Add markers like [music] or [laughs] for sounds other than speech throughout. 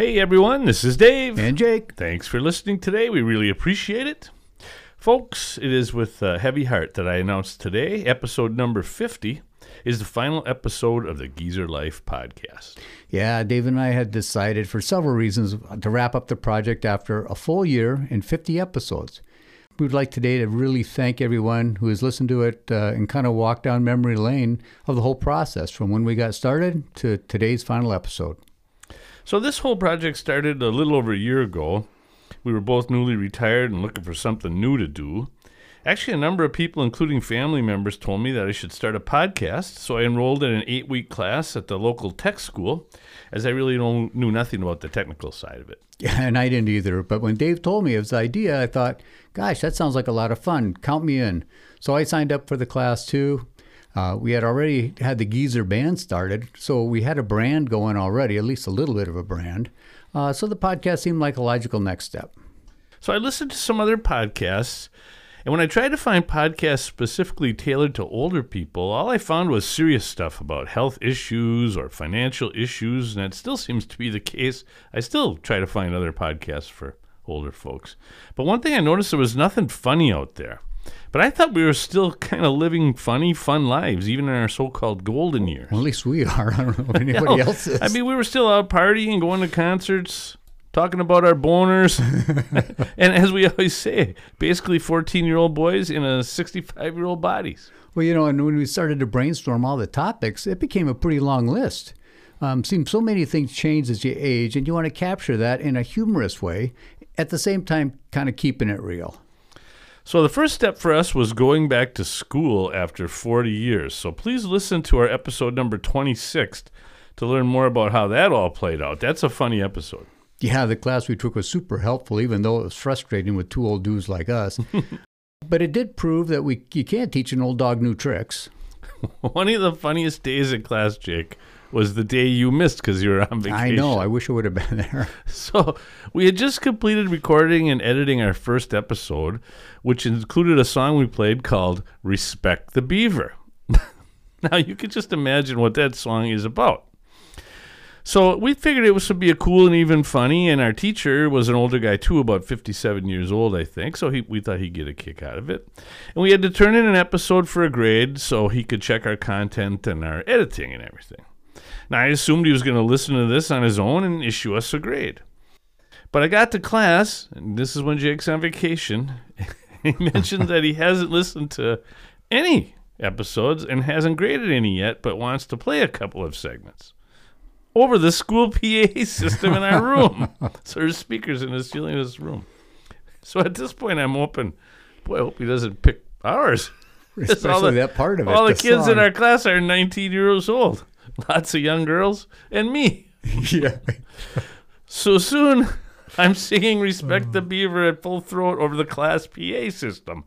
Hey everyone, this is Dave. And Jake. Thanks for listening today. We really appreciate it. Folks, it is with a heavy heart that I announce today, episode number 50 is the final episode of the Geezer Life podcast. Yeah, Dave and I had decided for several reasons to wrap up the project after a full year and 50 episodes. We would like today to really thank everyone who has listened to it uh, and kind of walk down memory lane of the whole process from when we got started to today's final episode. So, this whole project started a little over a year ago. We were both newly retired and looking for something new to do. Actually, a number of people, including family members, told me that I should start a podcast. So I enrolled in an eight week class at the local tech school, as I really knew nothing about the technical side of it. Yeah, [laughs] and I didn't either. But when Dave told me of his idea, I thought, gosh, that sounds like a lot of fun. Count me in. So I signed up for the class too. Uh, we had already had the Geezer band started, so we had a brand going already, at least a little bit of a brand. Uh, so the podcast seemed like a logical next step. So I listened to some other podcasts, and when I tried to find podcasts specifically tailored to older people, all I found was serious stuff about health issues or financial issues, and that still seems to be the case. I still try to find other podcasts for older folks. But one thing I noticed there was nothing funny out there. But I thought we were still kind of living funny, fun lives, even in our so-called golden years. Well, at least we are. [laughs] I don't know if [laughs] anybody Hell, else is. I mean, we were still out partying, going to concerts, talking about our boners. [laughs] and as we always say, basically 14 year old boys in a 65 year old bodies. Well, you know, and when we started to brainstorm all the topics, it became a pretty long list. Um, seems so many things change as you age, and you want to capture that in a humorous way, at the same time, kind of keeping it real. So the first step for us was going back to school after 40 years. So please listen to our episode number 26 to learn more about how that all played out. That's a funny episode. Yeah, the class we took was super helpful, even though it was frustrating with two old dudes like us. [laughs] but it did prove that we you can't teach an old dog new tricks. One of the funniest days in class, Jake, was the day you missed because you were on vacation. I know. I wish I would have been there. [laughs] So we had just completed recording and editing our first episode, which included a song we played called Respect the Beaver. [laughs] now you can just imagine what that song is about. So we figured it was to be a cool and even funny, and our teacher was an older guy too, about 57 years old, I think. So he, we thought he'd get a kick out of it. And we had to turn in an episode for a grade so he could check our content and our editing and everything. Now, I assumed he was going to listen to this on his own and issue us a grade. But I got to class, and this is when Jake's on vacation. [laughs] he mentioned that he hasn't listened to any episodes and hasn't graded any yet, but wants to play a couple of segments over the school PA system in our room. [laughs] so there's speakers in the ceiling of this room. So at this point, I'm hoping, boy, I hope he doesn't pick ours. [laughs] Especially the- that part of it. All the, the kids in our class are 19 years old. [laughs] Lots of young girls and me. [laughs] yeah. So soon, [laughs] I'm singing Respect the Beaver at full throat over the class PA system.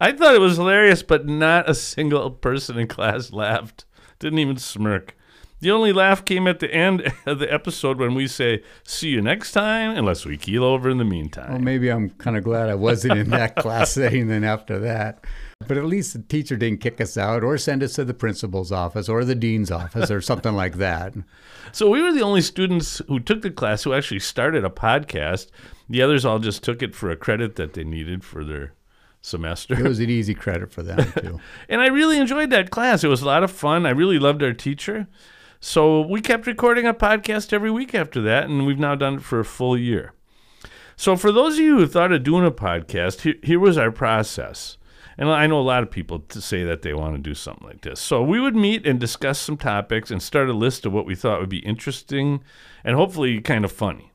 I thought it was hilarious, but not a single person in class laughed. Didn't even smirk. The only laugh came at the end of the episode when we say, See you next time, unless we keel over in the meantime. Well, maybe I'm kind of glad I wasn't in that class setting then after that. But at least the teacher didn't kick us out or send us to the principal's office or the dean's office or something like that. [laughs] So we were the only students who took the class who actually started a podcast. The others all just took it for a credit that they needed for their semester. It was an easy credit for them, [laughs] too. And I really enjoyed that class. It was a lot of fun. I really loved our teacher. So we kept recording a podcast every week after that, and we've now done it for a full year. So for those of you who thought of doing a podcast, here, here was our process. And I know a lot of people to say that they want to do something like this. So we would meet and discuss some topics and start a list of what we thought would be interesting and hopefully kind of funny.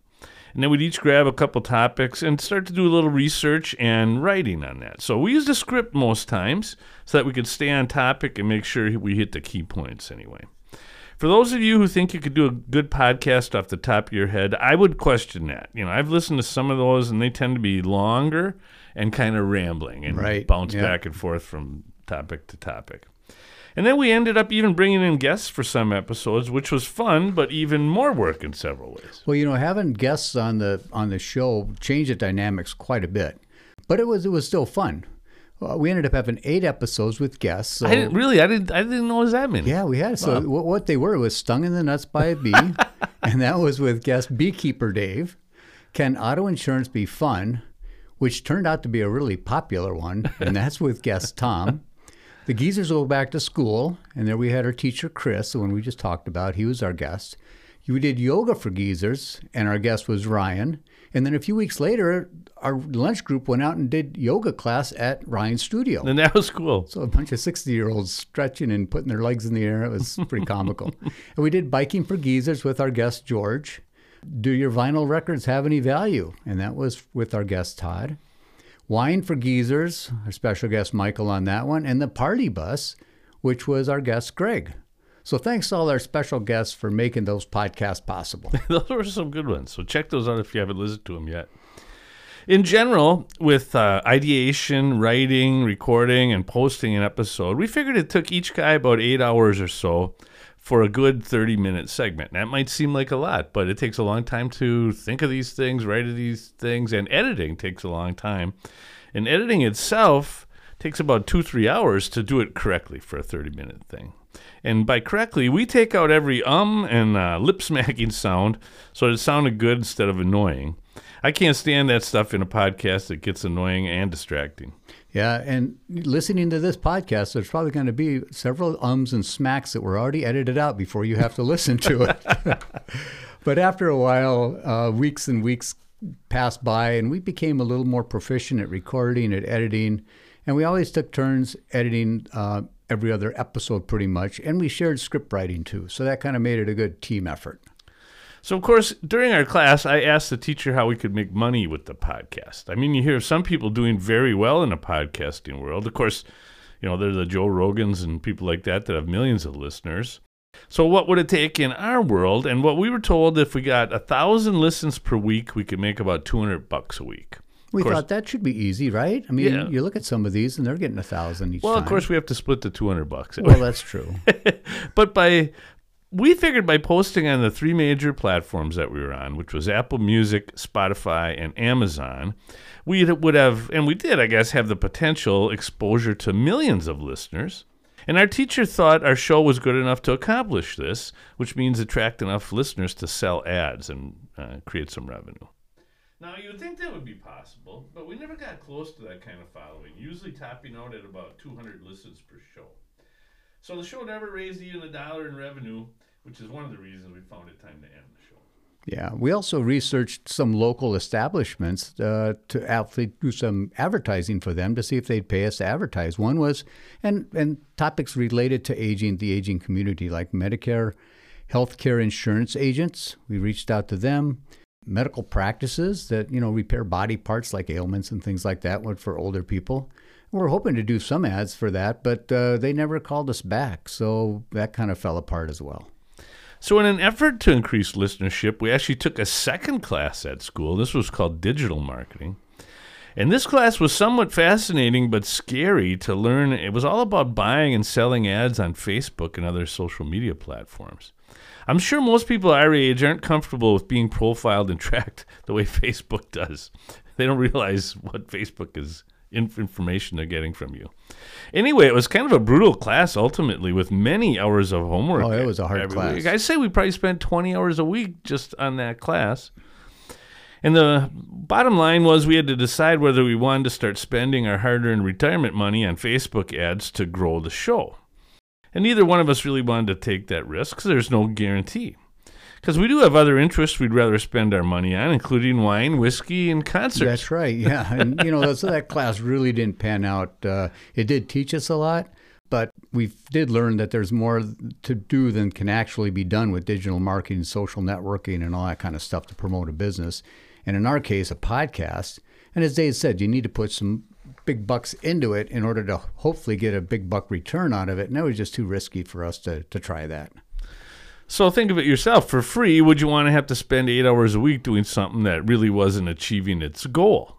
And then we'd each grab a couple topics and start to do a little research and writing on that. So we used a script most times so that we could stay on topic and make sure we hit the key points anyway. For those of you who think you could do a good podcast off the top of your head, I would question that. You know, I've listened to some of those and they tend to be longer and kind of rambling and Right, bounce yeah. back and forth from topic to topic. And then we ended up even bringing in guests for some episodes, which was fun, but even more work in several ways. Well, you know, having guests on the on the show changed the dynamics quite a bit, but it was it was still fun. Uh, we ended up having eight episodes with guests. So I didn't really, I didn't, I didn't know it was that many. Yeah, we had. So what, what they were was stung in the nuts by a bee, [laughs] and that was with guest beekeeper Dave. Can auto insurance be fun? Which turned out to be a really popular one, and that's with guest Tom. The geezers go back to school, and there we had our teacher Chris, the one we just talked about. He was our guest. We did yoga for geezers, and our guest was Ryan. And then a few weeks later, our lunch group went out and did yoga class at Ryan's studio. And that was cool. So a bunch of 60 year olds stretching and putting their legs in the air. It was pretty [laughs] comical. and we did biking for geezers with our guest George. Do your vinyl records have any value? And that was with our guest Todd. Wine for geezers, our special guest Michael on that one, and the party bus, which was our guest Greg. So thanks to all our special guests for making those podcasts possible. [laughs] those were some good ones. So check those out if you haven't listened to them yet. In general, with uh, ideation, writing, recording, and posting an episode, we figured it took each guy about eight hours or so for a good 30 minute segment. That might seem like a lot, but it takes a long time to think of these things, write of these things, and editing takes a long time. And editing itself takes about two, three hours to do it correctly for a 30 minute thing. And by correctly, we take out every um and uh, lip smacking [laughs] sound so it sounded good instead of annoying. I can't stand that stuff in a podcast that gets annoying and distracting. Yeah, and listening to this podcast, there's probably going to be several ums and smacks that were already edited out before you have to listen to it. [laughs] but after a while, uh, weeks and weeks passed by, and we became a little more proficient at recording, at editing, and we always took turns editing uh, every other episode pretty much, and we shared script writing too. So that kind of made it a good team effort. So, of course, during our class, I asked the teacher how we could make money with the podcast. I mean, you hear of some people doing very well in the podcasting world. Of course, you know, there's the Joe Rogans and people like that that have millions of listeners. So, what would it take in our world? And what we were told, if we got a thousand listens per week, we could make about 200 bucks a week. We course- thought that should be easy, right? I mean, Yeah. you look at some of these, and they're getting a thousand each Well, time. of course, we have to split the 200 bucks. Well, that's true. [laughs] but by we figured by posting on the three major platforms that we were on, which was Apple Music, Spotify, and Amazon, we would have, and we did, I guess, have the potential exposure to millions of listeners. And our teacher thought our show was good enough to accomplish this, which means attract enough listeners to sell ads and uh, create some revenue. Now, you would think that would be possible, but we never got close to that kind of following, usually topping out at about 200 listens per show. So the show never raised even a dollar in revenue, which is one of the reasons we found it time to end the show. Yeah, we also researched some local establishments uh, to actually do some advertising for them to see if they'd pay us to advertise. One was, and and topics related to aging, the aging community, like Medicare, healthcare insurance agents. We reached out to them. Medical practices that you know repair body parts like ailments and things like that, one for older people. We're hoping to do some ads for that, but uh, they never called us back, so that kind of fell apart as well. So, in an effort to increase listenership, we actually took a second class at school. This was called digital marketing. And this class was somewhat fascinating but scary to learn. It was all about buying and selling ads on Facebook and other social media platforms. I'm sure most people our age aren't comfortable with being profiled and [laughs] tracked the way Facebook does. They don't realize what Facebook is inf- information they're getting from you. Anyway, it was kind of a brutal class ultimately with many hours of homework. Oh, it was a hard class. week. I say we probably spent 20 hours a week just on that class. And the bottom line was we had to decide whether we wanted to start spending our hard earned retirement money on Facebook ads to grow the show. And neither one of us really wanted to take that risk because there's no guarantee. Because we do have other interests we'd rather spend our money on, including wine, whiskey, and concerts. That's right. Yeah, and you know, so that class really didn't pan out. Uh, it did teach us a lot, but we did learn that there's more to do than can actually be done with digital marketing, social networking, and all that kind of stuff to promote a business. And in our case, a podcast. And as Dave said, you need to put some big bucks into it in order to hopefully get a big buck return out of it. And that was just too risky for us to, to try that. So think of it yourself. For free, would you want to have to spend eight hours a week doing something that really wasn't achieving its goal?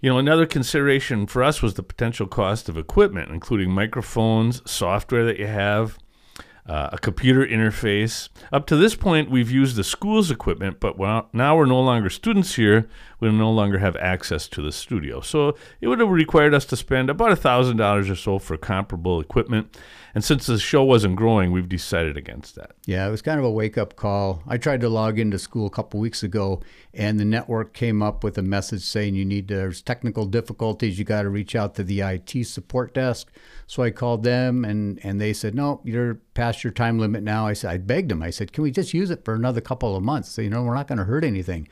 You know, another consideration for us was the potential cost of equipment, including microphones, software that you have, uh, a computer interface. Up to this point, we've used the school's equipment, but now we're no longer students here. We no longer have access to the studio. So it would have required us to spend about $1,000 or so for comparable equipment. And since the show wasn't growing, we've decided against that. Yeah, it was kind of a wake up call. I tried to log into school a couple weeks ago, and the network came up with a message saying you need there's technical difficulties. You got to reach out to the IT support desk. So I called them, and and they said, no, you're past your time limit now. I said, I begged them. I said, can we just use it for another couple of months? So, you know, we're not going to hurt anything.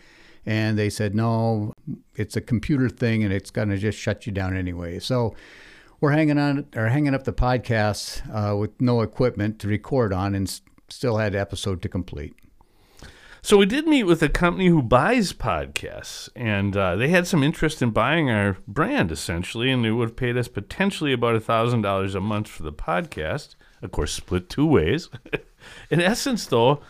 And they said, no, it's a computer thing, and it's going to just shut you down anyway. So we're hanging on or hanging up the podcast uh, with no equipment to record on, and still had episode to complete. So we did meet with a company who buys podcasts, and uh, they had some interest in buying our brand essentially, and they would have paid us potentially about thousand dollars a month for the podcast. Of course, split two ways. [laughs] in essence, though,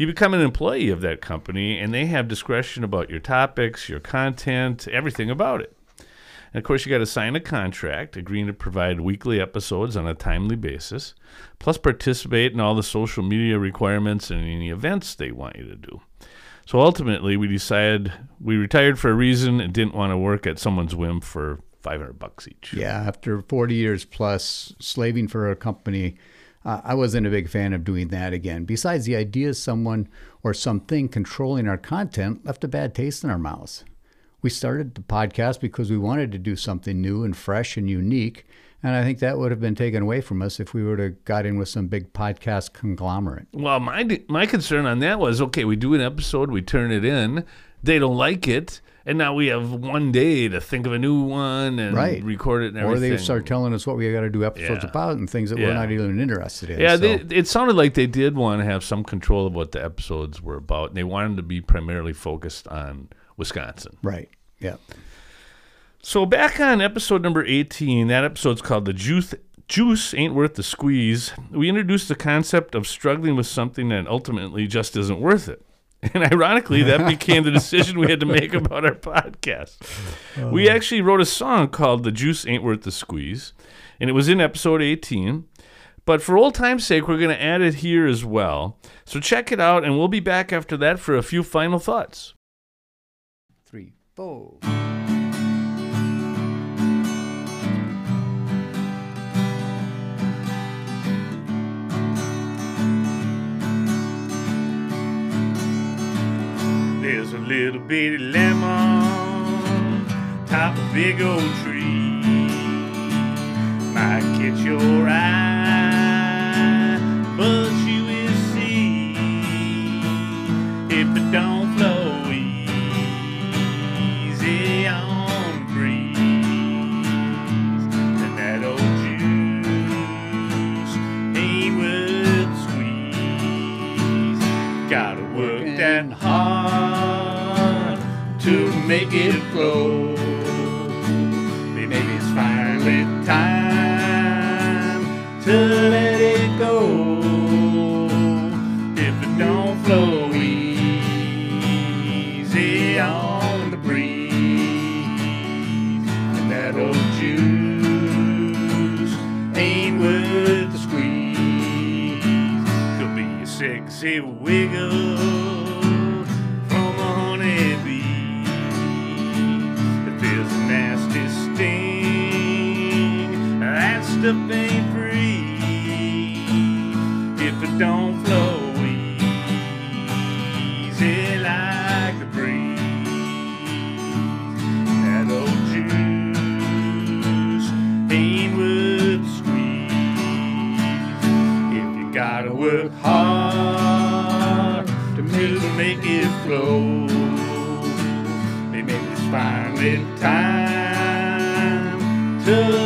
you become an employee of that company, and they have discretion about your topics, your content, everything about it. And of course, you got to sign a contract agreeing to provide weekly episodes on a timely basis, plus participate in all the social media requirements and any events they want you to do. So ultimately, we decided we retired for a reason and didn't want to work at someone's whim for 500 bucks each. Yeah, after 40 years plus slaving for a company, uh, I wasn't a big fan of doing that again. Besides, the idea someone or something controlling our content left a bad taste in our mouths. We started the podcast because we wanted to do something new and fresh and unique. And I think that would have been taken away from us if we would have got in with some big podcast conglomerate. Well, my my concern on that was okay, we do an episode, we turn it in, they don't like it, and now we have one day to think of a new one and Right. record it and Or they start telling us what we got to do episodes Yeah. about and things that we're not even interested in. yeah, So- they, it sounded like they did want to have some control of what the episodes were about, and they wanted to be primarily focused on Wisconsin. right. Yeah. So back on episode number 18, that episode's called The Juice Juice Ain't Worth the Squeeze. We introduced the concept of struggling with something that ultimately just isn't worth it. [laughs] And ironically, that became the decision we had to make about our podcast. We oh. actually wrote a song called The Juice Ain't Worth the Squeeze, and it was in episode 18. But for old time's sake, we're going to add it here as well. So check it out, and we'll be back after that for a few final thoughts. Three, four. There's a little bitty lemon top a big old tree. Might catch your eye, sexy wiggle to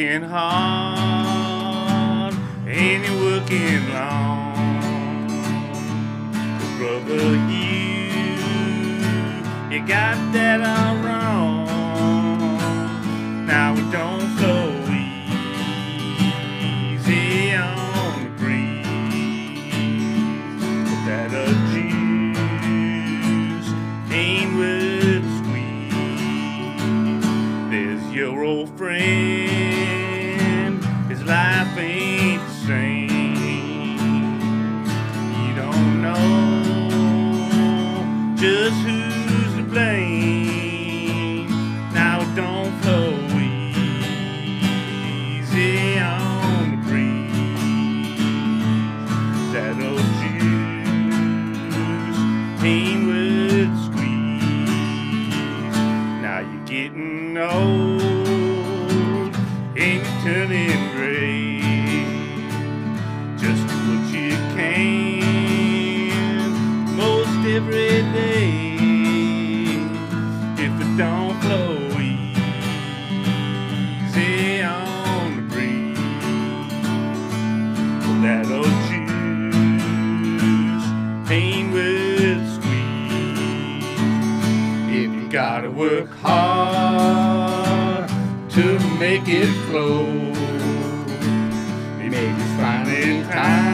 working hard and you're working long. Brother, you, you got that all wrong. Now it don't flow just who's gotta work hard to make it flow, maybe finding time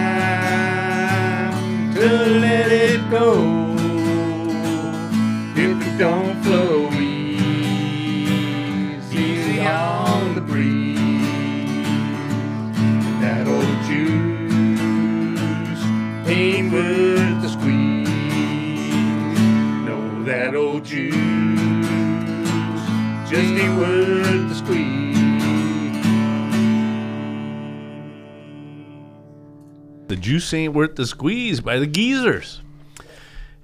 The juice ain't worth the squeeze by the geezers.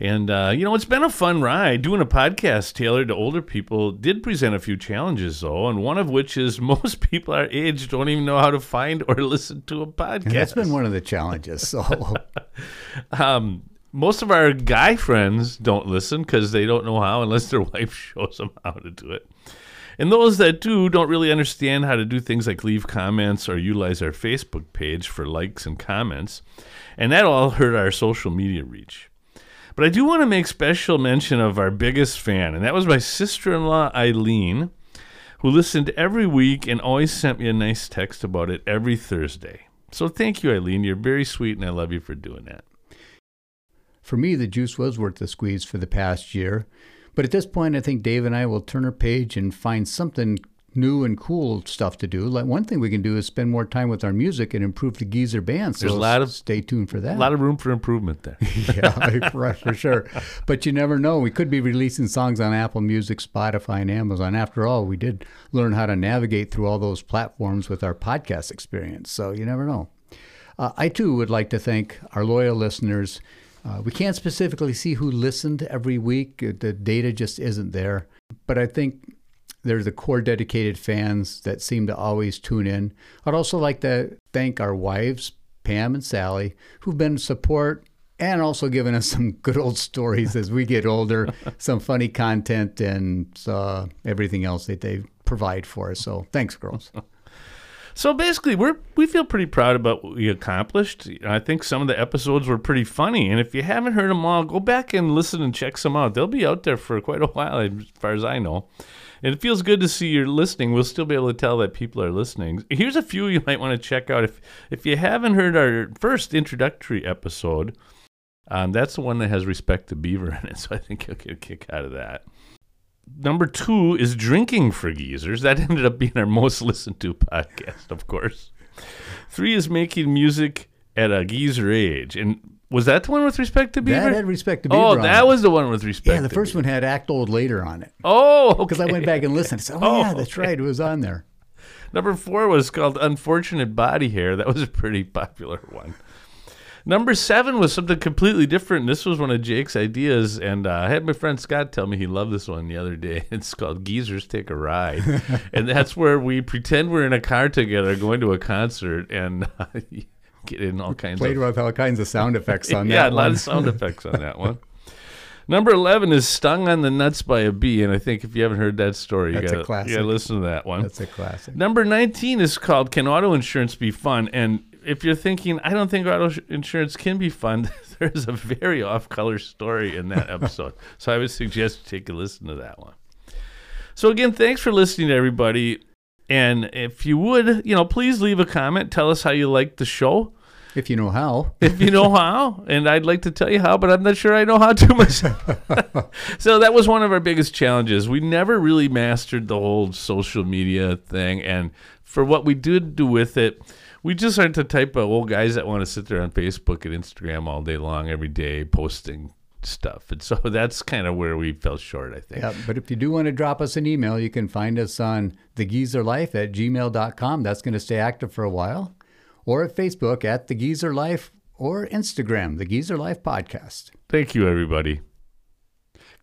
And, uh, you know, it's been a fun ride. Doing a podcast tailored to older people did present a few challenges, though, and one of which is [laughs] most people our age don't even know how to find or [laughs] listen to a podcast. And that's been one of the challenges. So [laughs] um, most of our guy friends don't listen because they don't know how unless their wife shows them how to do it. And those that do don't really understand how to do things like leave comments or utilize our Facebook page for likes and comments. And that all [laughs] hurt our social media reach. But I do want to make special mention of our biggest fan, and that was my sister in law, Eileen, who listened every week and always sent me a nice text about it every Thursday. So thank you, Eileen. You're very sweet, and I love you for doing that. for me, the juice was worth the squeeze for the past year. But at this point, I think Dave and I will turn our page and find something new and cool stuff to do. Like one thing we can do is spend more time with our music and improve the Geezer band. So There's a lot of- stay tuned for that. A lot of room for improvement there. [laughs] yeah, for, for sure. But you never know. We could be releasing songs on Apple Music, Spotify, and Amazon. After all, we did learn how to navigate through all those platforms with our podcast experience. So you never know. Uh, I too would like to thank our loyal listeners. Uh, we can't specifically see who listened every week. Uh, The data just isn't there. But I think there's the core dedicated fans that seem to always tune in. I'd also like to thank our wives, Pam and Sally, who've been support and also given us [laughs] some good old stories as we get older, [laughs] some funny content, and uh, everything else that they provide for us. So thanks, girls. [laughs] So basically, we're we feel pretty proud about what we accomplished. I think some of the episodes were pretty funny, and if you haven't heard them all, go back and listen and check some out. They'll be out there for quite a while, as far as I know. And it feels good to see you're listening. We'll still be able to tell that people are listening. Here's a few you might want to check out if if you haven't heard our first introductory episode. Um, that's the one that has Respect the Beaver in it, [laughs] so I think you'll get a kick out of that. Number two is drinking for geezers. That [laughs] ended up being our most listened to podcast, of course. Three is making music at a geezer age. And Was that the one with Respect the Beaver? That had respect to oh, on that it. was the one with respect. Yeah, the first Beaver. one had Act Old Later on it. Oh, Because I went back and listened. I said, oh, Oh, yeah, that's right. It was on there. Number four was called Unfortunate Body Hair. That was a pretty popular one. Number seven was something completely different. This was one of Jake's ideas, and uh, I had my friend Scott tell me he loved this one the other day. [laughs] It's called Geezers Take a Ride, [laughs] and that's where we pretend we're in a car together going to a concert and uh, [laughs] get in all kinds of Played of with all kinds of sound effects on yeah, that Yeah, a lot of sound effects on that one. Number eleven is "Stung on the Nuts by a Bee," and I think if you haven't heard that story, you That's you gotta listen to that one. That's a classic. Number 19 is called Can Auto Insurance Be Fun? And if you're thinking, I don't think auto insurance can be fun, [laughs] there's a very off color story in that episode. [laughs] so I would suggest you take a listen to that one. So, again, thanks for listening to everybody. And if you would, you know, please leave a comment. Tell us how you liked the show. If you know how. If you know how, and I'd like to tell you how, but I'm not sure I know how to myself. [laughs] so that was one of our biggest challenges. We never really mastered the whole social media thing, and for what we did do with it, we just aren't the type of old guys that want to sit there on Facebook and Instagram all day long, every day, posting stuff. And so [laughs] that's kind of where we fell short, I think. Yeah, but if you do want to drop us an email, you can find us on thegeezerlife at gmail.com. That's going to stay active for a while. Or at Facebook at The Geezer Life or Instagram, The Geezer Life Podcast. Thank you, everybody.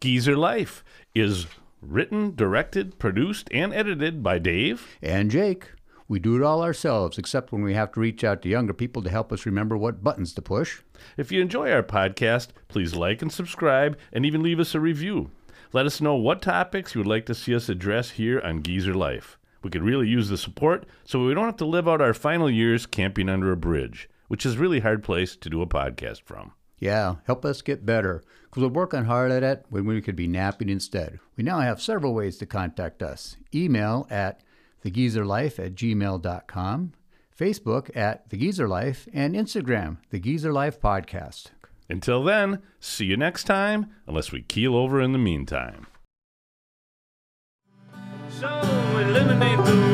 Geezer Life is written, directed, produced, and edited by Dave. And Jake, we do it all ourselves, except when we have to reach out to younger people to help us remember what buttons to push. If you enjoy our podcast, please like and subscribe and even leave us a review. Let us know what topics you would like to see us address here on Geezer Life. We could really use the support so we don't have to live out our final years camping under a bridge, which is a really hard place to do a podcast from. Yeah, help us get better, because we're working hard at it when we could be napping instead. We now have several ways to contact us. Email at thegeezerlife at gmail.com, Facebook at thegeezerlife, and Instagram, the Geezer Life Podcast. Until then, see you next time, unless we keel over in the meantime. So eliminate the